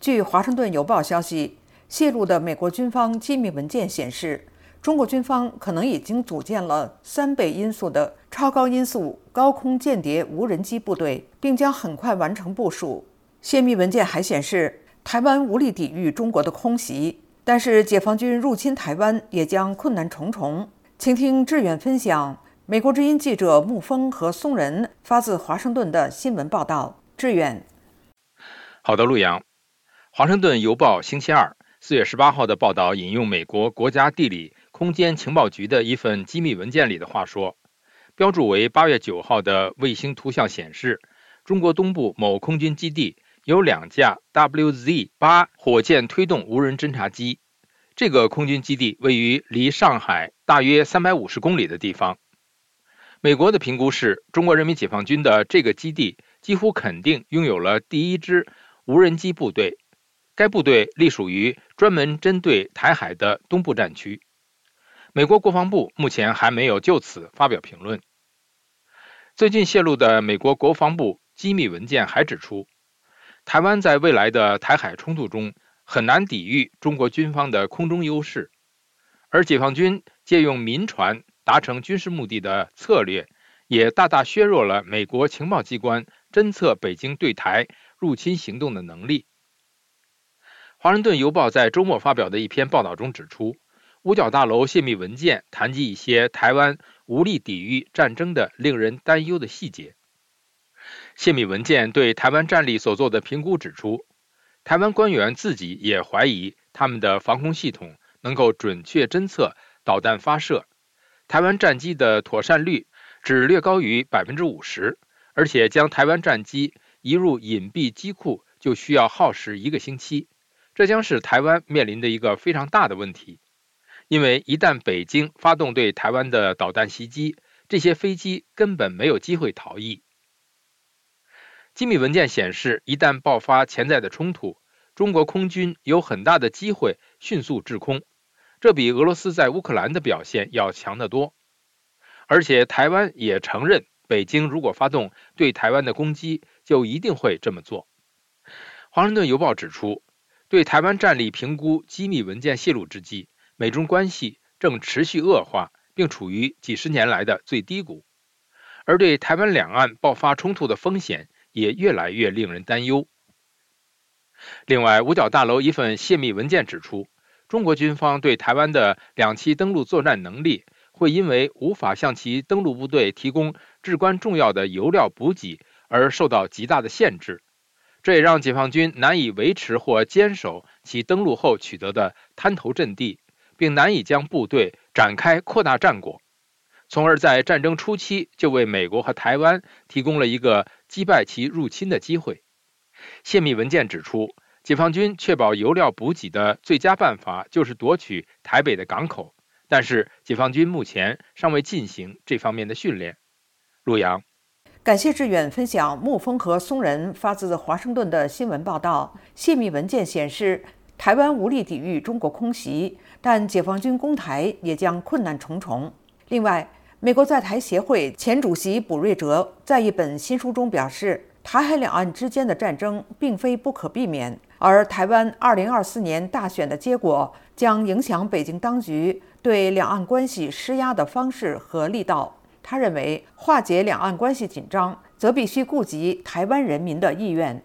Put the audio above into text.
据《华盛顿邮报》消息，泄露的美国军方机密文件显示，中国军方可能已经组建了三倍音速的超高音速高空间谍无人机部队，并将很快完成部署。泄密文件还显示，台湾无力抵御中国的空袭，但是解放军入侵台湾也将困难重重。请听志远分享美国之音记者沐风和松仁发自华盛顿的新闻报道。志远，好的，陆阳。华盛顿邮报星期二四月十八号的报道引用美国国家地理空间情报局的一份机密文件里的话说，标注为八月九号的卫星图像显示，中国东部某空军基地。有两架 WZ 八火箭推动无人侦察机。这个空军基地位于离上海大约三百五十公里的地方。美国的评估是，中国人民解放军的这个基地几乎肯定拥有了第一支无人机部队。该部队隶属于专门针对台海的东部战区。美国国防部目前还没有就此发表评论。最近泄露的美国国防部机密文件还指出。台湾在未来的台海冲突中很难抵御中国军方的空中优势，而解放军借用民船达成军事目的的策略，也大大削弱了美国情报机关侦测北京对台入侵行动的能力。华盛顿邮报在周末发表的一篇报道中指出，五角大楼泄密文件谈及一些台湾无力抵御战争的令人担忧的细节。泄密文件对台湾战力所做的评估指出，台湾官员自己也怀疑他们的防空系统能够准确侦测导弹发射，台湾战机的妥善率只略高于百分之五十，而且将台湾战机移入隐蔽机库就需要耗时一个星期，这将是台湾面临的一个非常大的问题，因为一旦北京发动对台湾的导弹袭击，这些飞机根本没有机会逃逸。机密文件显示，一旦爆发潜在的冲突，中国空军有很大的机会迅速制空，这比俄罗斯在乌克兰的表现要强得多。而且，台湾也承认，北京如果发动对台湾的攻击，就一定会这么做。华盛顿邮报指出，对台湾战力评估机密文件泄露之际，美中关系正持续恶化，并处于几十年来的最低谷，而对台湾两岸爆发冲突的风险。也越来越令人担忧。另外，五角大楼一份泄密文件指出，中国军方对台湾的两栖登陆作战能力会因为无法向其登陆部队提供至关重要的油料补给而受到极大的限制。这也让解放军难以维持或坚守其登陆后取得的滩头阵地，并难以将部队展开扩大战果。从而在战争初期就为美国和台湾提供了一个击败其入侵的机会。泄密文件指出，解放军确保油料补给的最佳办法就是夺取台北的港口，但是解放军目前尚未进行这方面的训练。陆阳，感谢志远分享沐风和松仁发自华盛顿的新闻报道。泄密文件显示，台湾无力抵御中国空袭，但解放军攻台也将困难重重。另外，美国在台协会前主席卜瑞哲在一本新书中表示，台海两岸之间的战争并非不可避免，而台湾2024年大选的结果将影响北京当局对两岸关系施压的方式和力道。他认为，化解两岸关系紧张，则必须顾及台湾人民的意愿。